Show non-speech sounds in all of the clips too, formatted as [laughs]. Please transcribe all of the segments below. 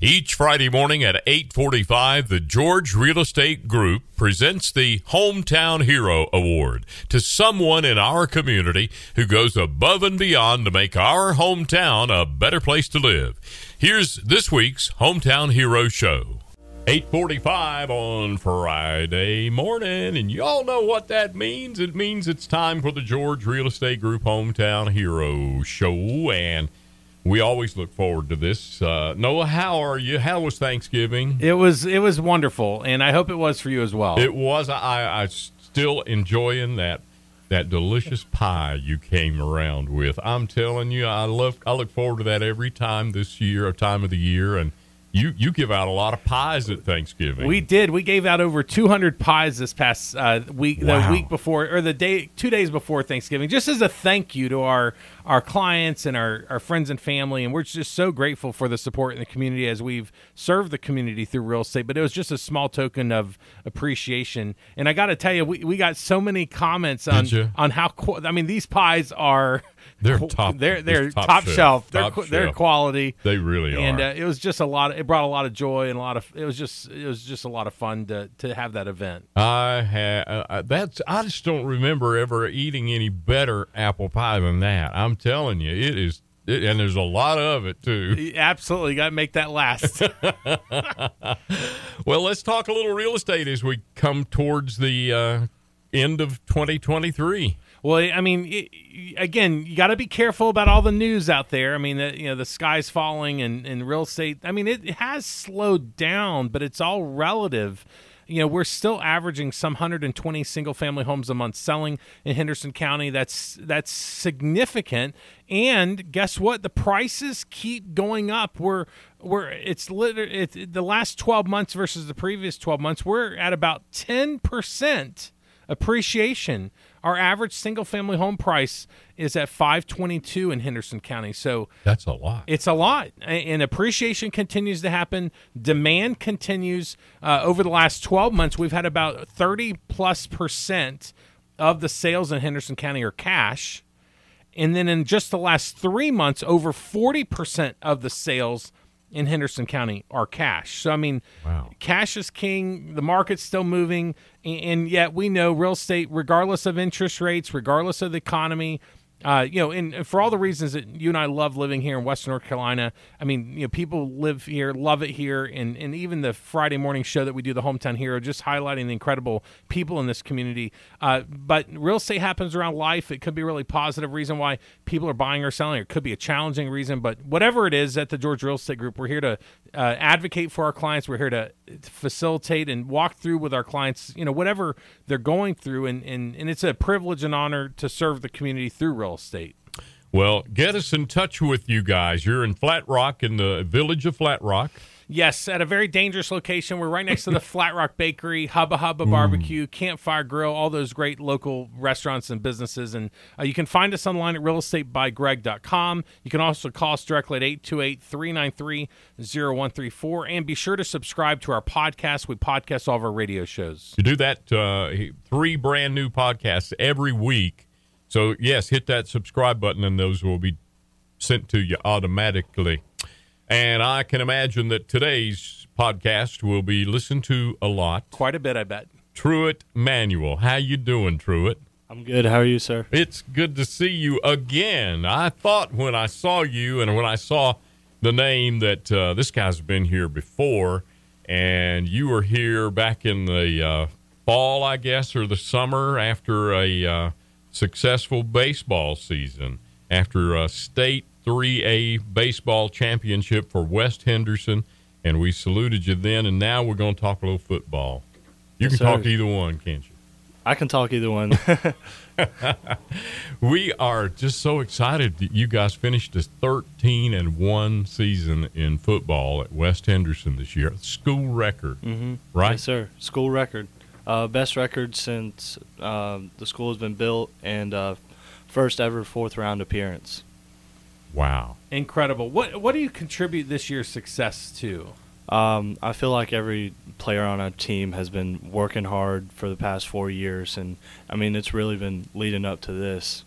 Each Friday morning at 8:45, the George Real Estate Group presents the Hometown Hero Award to someone in our community who goes above and beyond to make our hometown a better place to live. Here's this week's Hometown Hero show. 8:45 on Friday morning and y'all know what that means. It means it's time for the George Real Estate Group Hometown Hero show and we always look forward to this. Uh, Noah, how are you? How was Thanksgiving? It was it was wonderful, and I hope it was for you as well. It was. I I still enjoying that that delicious pie you came around with. I'm telling you, I love. I look forward to that every time this year, a time of the year, and you you give out a lot of pies at Thanksgiving. We did. We gave out over 200 pies this past uh, week, Wow. the week before, or the day, two days before Thanksgiving, just as a thank you to our our clients and our our friends and family. And we're just so grateful for the support in the community as we've served the community through real estate. But it was just a small token of appreciation. And I got to tell you, we, we got so many comments on on how. I mean, these pies are. They're top- They're they're top top, shelf. shelf. They're Top qu- they're quality. They really are. and uh, it was just a lot. Of, it brought a lot of joy and a lot of. It was just it was just a lot of fun to to have that event. I had uh, that's. I just don't remember ever eating any better apple pie than that. I'm telling you, it is. It, and there's a lot of it too. Absolutely, got to make that last. [laughs] Well, let's talk a little real estate as we come towards the uh, end of 2023. Well, I mean, it, again, you got to be careful about all the news out there. I mean, the, you know, the sky's falling and, and real estate. I mean, it has slowed down, but it's all relative. You know, we're still averaging some 120 single family homes a month selling in Henderson County. That's that's significant. And guess what? The prices keep going up. We're we're it's literally it's the last 12 months versus the previous 12 months. We're at about 10 percent appreciation. Our average single family home price is at 522 in Henderson County. So That's a lot. it's a lot, and appreciation continues to happen. Demand continues. Uh, over the last 12 months, we've had about 30 plus percent of the sales in Henderson County are cash. And then in just the last three months, over 40% of the sales in Henderson County are cash. So, I mean, Wow. cash is king. The market's still moving. And, and yet we know real estate, regardless of interest rates, regardless of the economy, uh, you know, and for all the reasons that you and I love living here in Western North Carolina, I mean, you know, people live here, love it here, and and even the Friday morning show that we do, the Hometown Hero, just highlighting the incredible people in this community. Uh, but real estate happens around life. It could be a really positive reason why people are buying or selling. It could be a challenging reason, but whatever it is, at the George Real Estate Group, we're here to uh, advocate for our clients. We're here to facilitate and walk through with our clients, you know, whatever they're going through, and and and it's a privilege and honor to serve the community through real estate. Well, get us in touch with you guys. You're in Flat Rock, in the village of Flat Rock. Yes, at a very dangerous location. We're right next to the [laughs] Flat Rock Bakery, Hubba Hubba Barbecue, Campfire Grill, all those great local restaurants and businesses. And uh, you can find us online at realestatebygreg.com. You can also call us directly at 828 393 0134. And be sure to subscribe to our podcast. We podcast all of our radio shows. You do that uh, three brand new podcasts every week. So yes, hit that subscribe button, and those will be sent to you automatically. And I can imagine that today's podcast will be listened to a lot. Quite a bit, I bet. Truitt Manuel, how you doing, Truitt? I'm good. How are you, sir? It's good to see you again. I thought when I saw you and when I saw the name that uh, this guy's been here before, and you were here back in the uh, fall, I guess, or the summer after a uh, successful baseball season, after a state 3A baseball championship for West Henderson, and we saluted you then, and now we're going to talk a little football. You Yes, can talk sir. either one, can't you? I can talk either one. [laughs] [laughs] We are just so excited that you guys finished a 13 and 1 season in football at West Henderson this year. School record, mm-hmm. right? Yes, sir. School record. Uh, best record since uh, the school has been built, and uh, first ever fourth round appearance. Wow. Incredible. What what do you contribute this year's success to? Um, I feel like every player on our team has been working hard for the past four years, and I mean it's really been leading up to this.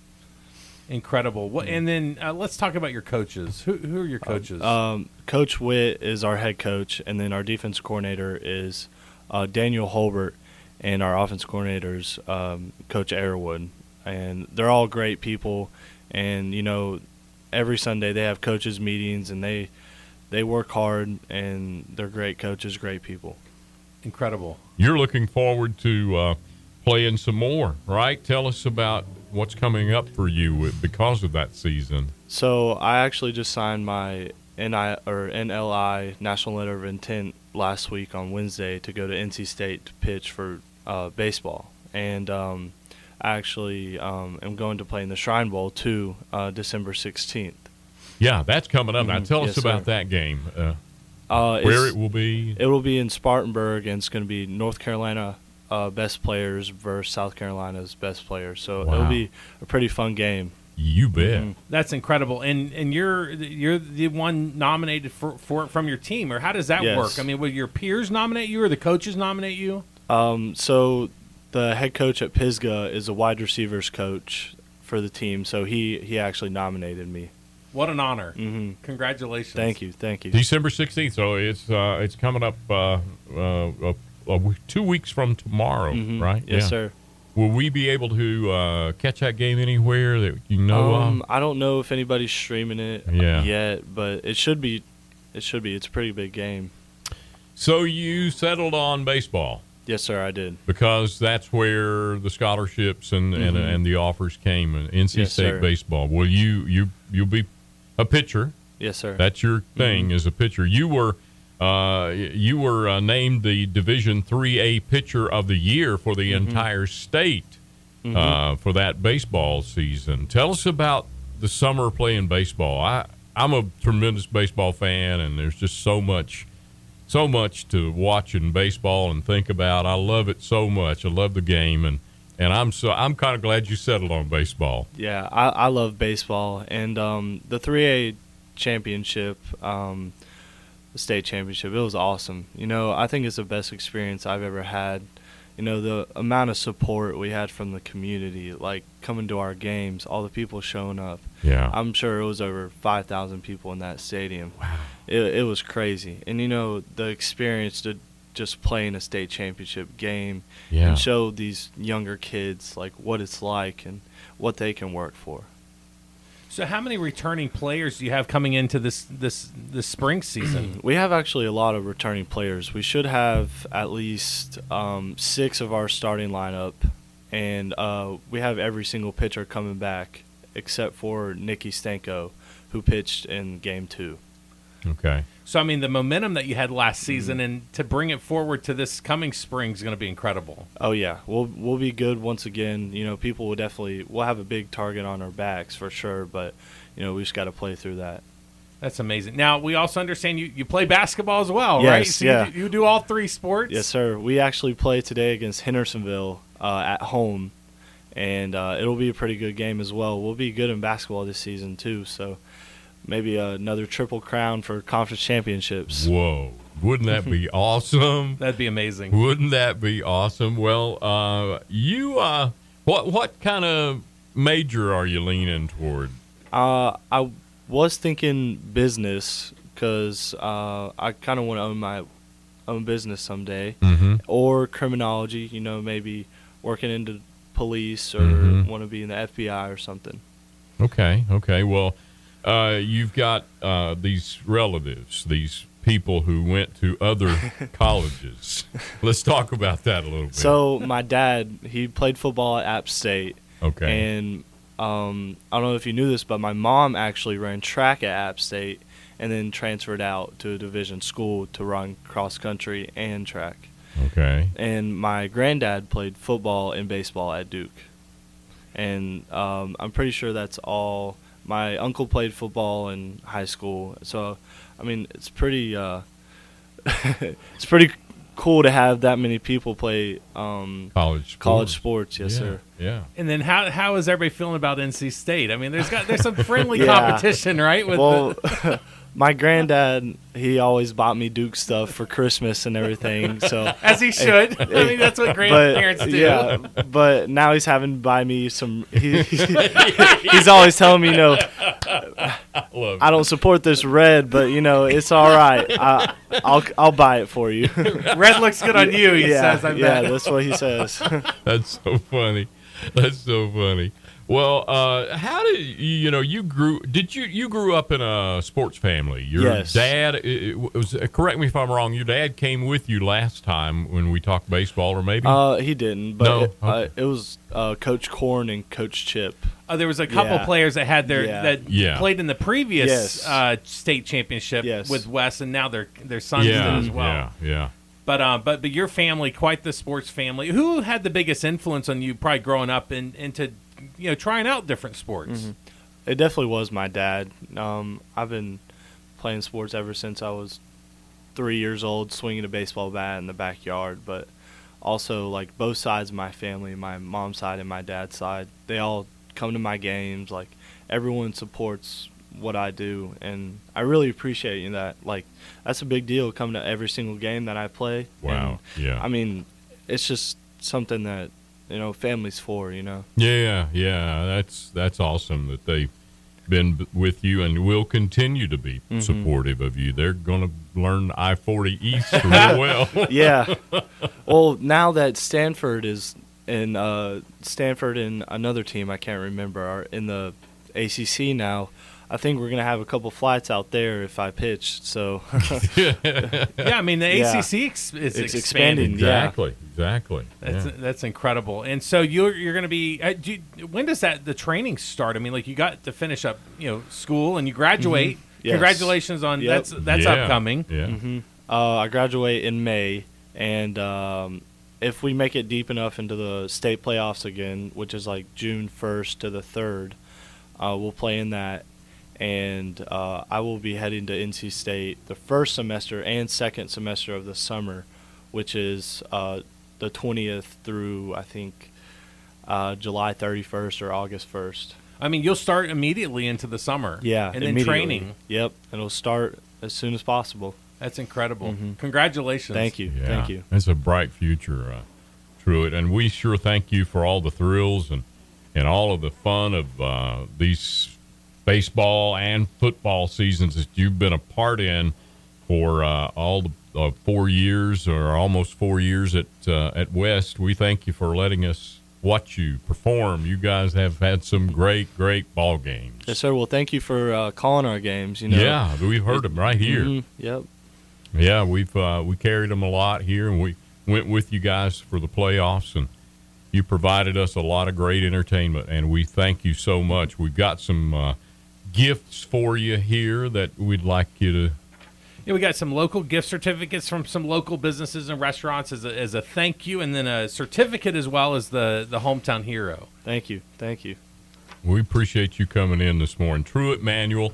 Incredible. What, and then uh, let's talk about your coaches. Who, who are your coaches? Um, coach Witt is our head coach, and then our defense coordinator is uh, Daniel Holbert, and our offense coordinators, um, Coach Airwood. And they're all great people, and you know, every Sunday they have coaches meetings, and they they work hard, and they're great coaches, great people. Incredible. You're looking forward to uh, playing some more, right? Tell us about what's coming up for you because of that season. So I actually just signed my NI or NLI National Letter of Intent last week on Wednesday to go to NC State to pitch for uh, baseball, and um, I actually um, am going to play in the Shrine Bowl too, uh, December sixteenth. Yeah, that's coming up. Now Mhm. tell us about sir. that game. Uh, Uh, where it will be. it will be in Spartanburg, and it's going to be North Carolina uh, best players versus South Carolina's best players. So Wow. it'll be a pretty fun game. You bet. Mhm. That's incredible. And and you're you're the one nominated for, for from your team, or how does that Yes. work? I mean, will your peers nominate you, or the coaches nominate you? Um, so the head coach at Pisgah is a wide receivers coach for the team, so he he actually nominated me. What an honor! hmm Congratulations. Thank you, thank you. December 16th. So it's uh, it's coming up uh, uh, two weeks from tomorrow, Mhm. right? Yes, Yeah. sir. Will we be able to uh, catch that game anywhere that you know um, of? I don't know if anybody's streaming it Yeah. yet, but it should be. It should be. It's a pretty big game. So you settled on baseball Yes, sir. I did. because that's where the scholarships and and, Mhm. and the offers came. And NC Yes, State sir. baseball. Well, you you you'll be a pitcher. Yes, sir. That's your thing Mm-hmm. as a pitcher. You were uh, you were uh, named the Division Three A Pitcher of the Year for the Mm-hmm. entire state Mhm. uh, for that baseball season. Tell us about the summer playing baseball. I I'm a tremendous baseball fan, and there's just so much so much to watch in baseball and think about. I love it so much. I love the game, and and I'm so I'm kind of glad you settled on baseball. Yeah, I, I love baseball, and um, the 3A championship, um, state championship, it was awesome. You know, I think it's the best experience I've ever had. You know, the amount of support we had from the community, like coming to our games, all the people showing up. Yeah. I'm sure it was over 5,000 people in that stadium. Wow. It, it was crazy. And, you know, the experience to just play in a state championship game Yeah. and show these younger kids, like, what it's like and what they can work for. So, how many returning players do you have coming into this this this spring [clears throat] season? We have actually a lot of returning players. We should have at least um, six of our starting lineup, and uh, we have every single pitcher coming back except for Nicky Stanko, who pitched in game two. Okay. so, I mean, the momentum that you had last season, and to bring it forward to this coming spring is going to be incredible. Oh yeah, we'll we'll be good once again. You know, people will definitely we'll have a big target on our backs for sure, but you know we just got to play through that. That's amazing. Now, we also understand you, you play basketball as well, right? So yeah. You do, you do all three sports. Yes, sir. We actually play today against Hendersonville uh, at home, and uh, it'll be a pretty good game as well. We'll be good in basketball this season too, so maybe another triple crown for conference championships. Whoa. Wouldn't that be [laughs] awesome? That'd be amazing. Wouldn't that be awesome? Well, uh, you, uh, what, what kind of major are you leaning toward? Uh, I was thinking business because uh, I kind of want to own my own business someday, Mm-hmm. or criminology. You know, maybe working into police or Mhm. want to be in the FBI or something. Okay. Okay. Well, uh, you've got uh, these relatives, these people who went to other [laughs] colleges. Let's talk about that a little bit. So my dad, he played football at App State, okay. and um, I don't know if you knew this, but my mom actually ran track at App State, and then transferred out to a division school to run cross country and track. okay. And my granddad played football and baseball at Duke, and um, I'm pretty sure that's all. My uncle played football in high school, so I mean it's pretty. Uh, [laughs] it's pretty cool to have that many people play um, college college sports. sports. Yes, yeah, sir. Yeah. And then how how is everybody feeling about NC State? I mean, there's got there's some friendly [laughs] Yeah. competition, right? With well, the, [laughs] my granddad, he always bought me Duke stuff for Christmas and everything. So, [laughs] as he should. I mean, that's what grandparents but do. yeah, but now he's having to buy me some. [laughs] He, he's always telling me, you know, Love I don't support this red, but you know, it's all right. I, I'll I'll buy it for you. [laughs] Red looks good on you. He yeah, says, "I yeah, bet." that's what he says. That's so funny. That's so funny. Well, uh, how did you, you know you grew? Did you you grew up in a sports family? Your Yes. dad it, it was. Correct me if I'm wrong. Your dad came with you last time when we talked baseball, or maybe. Uh, he didn't, but No? it, uh, it was uh, Coach Corn and Coach Chip. Oh, there was a couple Yeah. players that had their Yeah. that Yeah. played in the previous Yes. uh, state championship Yes. with Wes, and now their their sons yeah, did as well. yeah, yeah. But uh, but but your family, quite the sports family. Who had the biggest influence on you, probably growing up in, into you know trying out different sports? Mm-hmm. It definitely was my dad. Um, I've been playing sports ever since I was three years old, swinging a baseball bat in the backyard. But also, like both sides of my family, my mom's side and my dad's side, they all come to my games. Like everyone supports what I do, and I really appreciate you that. Like that's a big deal coming to every single game that I play. Wow. And, yeah. I mean, it's just something that you know families for. You know. Yeah, yeah, that's that's awesome that they've been with you and will continue to be Mm-hmm. supportive of you. They're going to learn I forty East real [laughs] well. yeah. [laughs] Well, now that Stanford is in uh, Stanford and another team I can't remember are in the ACC now. I think we're gonna have a couple flights out there if I pitch. So [laughs] Yeah, I mean the Yeah. ACC ex- is It's expanding. expanding, yeah. exactly, exactly. That's yeah. that's incredible. And so you're you're going to be. Uh, do you, when does that the training start? I mean, like you got to finish up, you know, school and you graduate. Yes. Congratulations on Yep. that's that's Yeah, upcoming. Yeah. uh, I graduate in May, and um, if we make it deep enough into the state playoffs again, which is like June first to the third, uh, we'll play in that. And uh, I will be heading to NC State the first semester and second semester of the summer, which is uh, the 20th through I think uh, July 31st or August 1st. I mean, you'll start immediately into the summer. Yeah, and then training. Yep, and it'll start as soon as possible. That's incredible. Congratulations. Thank you, Yeah. thank you. It's a bright future, uh, Truitt, and we sure thank you for all the thrills and and all of the fun of uh, these baseball and football seasons that you've been a part in for uh, all the uh, four years or almost four years at uh, at West. We thank you for letting us watch you perform. You guys have had some great, great ball games. Yes, sir. Well, thank you for uh, calling our games. You know, Yeah, we've heard them right here. Mhm, Yep. Yeah, we've uh, we carried them a lot here, and we went with you guys for the playoffs, and you provided us a lot of great entertainment, and we thank you so much. We've got some uh, gifts for you here that we'd like you to. Yeah, we got some local gift certificates from some local businesses and restaurants as a, as a thank you, and then a certificate as well as the the hometown hero. Thank you. Thank you. We appreciate you coming in this morning, Truitt Manuel.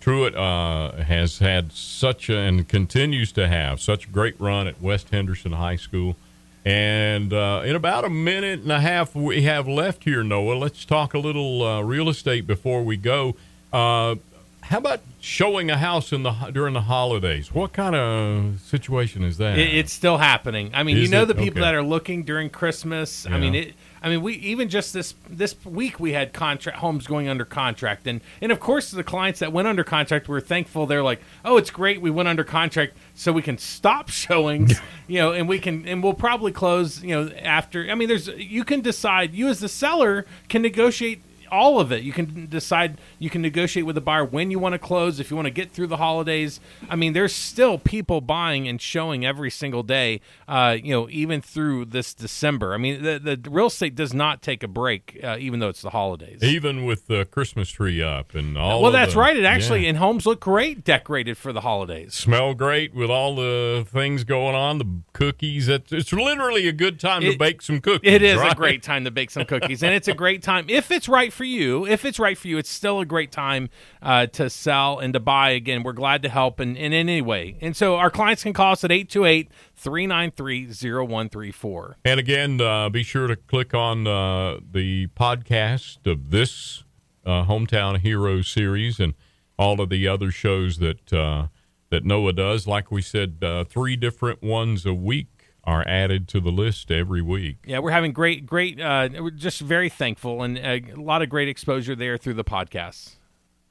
Truitt uh, has had such a, and continues to have such a great run at West Henderson High School. And uh, in about a minute and a half we have left here, Noah, let's talk a little uh, real estate before we go. Uh, how about showing a house in the during the holidays? What kind of situation is that? It, it's still happening. I mean, you know it? the people Okay. that are looking during Christmas. I mean, it. I mean, we even just this this week we had contract homes going under contract, and and of course the clients that went under contract were thankful. They're like, oh, it's great we went under contract, so we can stop [laughs] showings, you know, and we can and we'll probably close, you know, after. I mean, there's you can decide. You as the seller can negotiate all of it. You can decide. You can negotiate with the buyer when you want to close. If you want to get through the holidays. I mean, there's still people buying and showing every single day. Uh, you know, even through this December. I mean, the the real estate does not take a break, uh, even though it's the holidays. even with the Christmas tree up and all. That. Well, that's the- right. It actually yeah. and homes look great decorated for the holidays. smell great with all the things going on, the cookies. It's, it's literally a good time to bake some cookies. It is right? a great time to bake some cookies, and it's a great time if it's right for you, if it's right for you, it's still a great time uh, to sell and to buy. Again, we're glad to help in, in any way. And so our clients can call us at 828 393 0134. And again, uh, be sure to click on uh, the podcast of this uh, Hometown Hero series and all of the other shows that uh, that Noah does. Like we said, uh, three different ones a week are added to the list every week. Yeah, we're having great, great. Uh, we're just very thankful and a lot of great exposure there through the podcasts.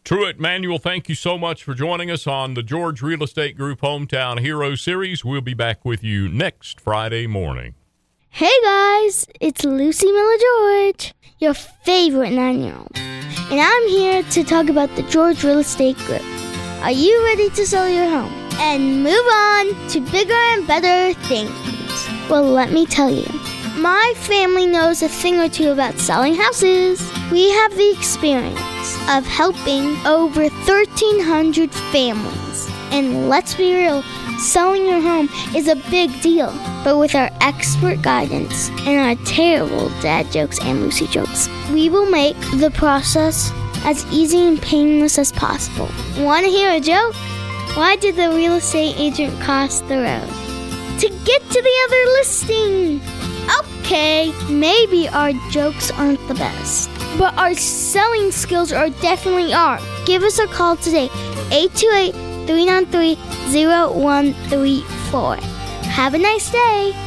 Truitt Manuel, thank you so much for joining us on the George Real Estate Group Hometown Hero Series. We'll be back with you next Friday morning. Hey guys, it's Lucy Miller George, your favorite nine year old. And I'm here to talk about the George Real Estate Group. Are you ready to sell your home and move on to bigger and better things? Well, let me tell you. My family knows a thing or two about selling houses. We have the experience of helping over 1,300 families. And let's be real, selling your home is a big deal. But with our expert guidance and our terrible dad jokes and Lucy jokes, we will make the process as easy and painless as possible. Want to hear a joke? Why did the real estate agent cross the road? To get to the other listing. Okay, maybe our jokes aren't the best, but our selling skills are definitely are. Give us a call today, 828 393 0134. Have a nice day.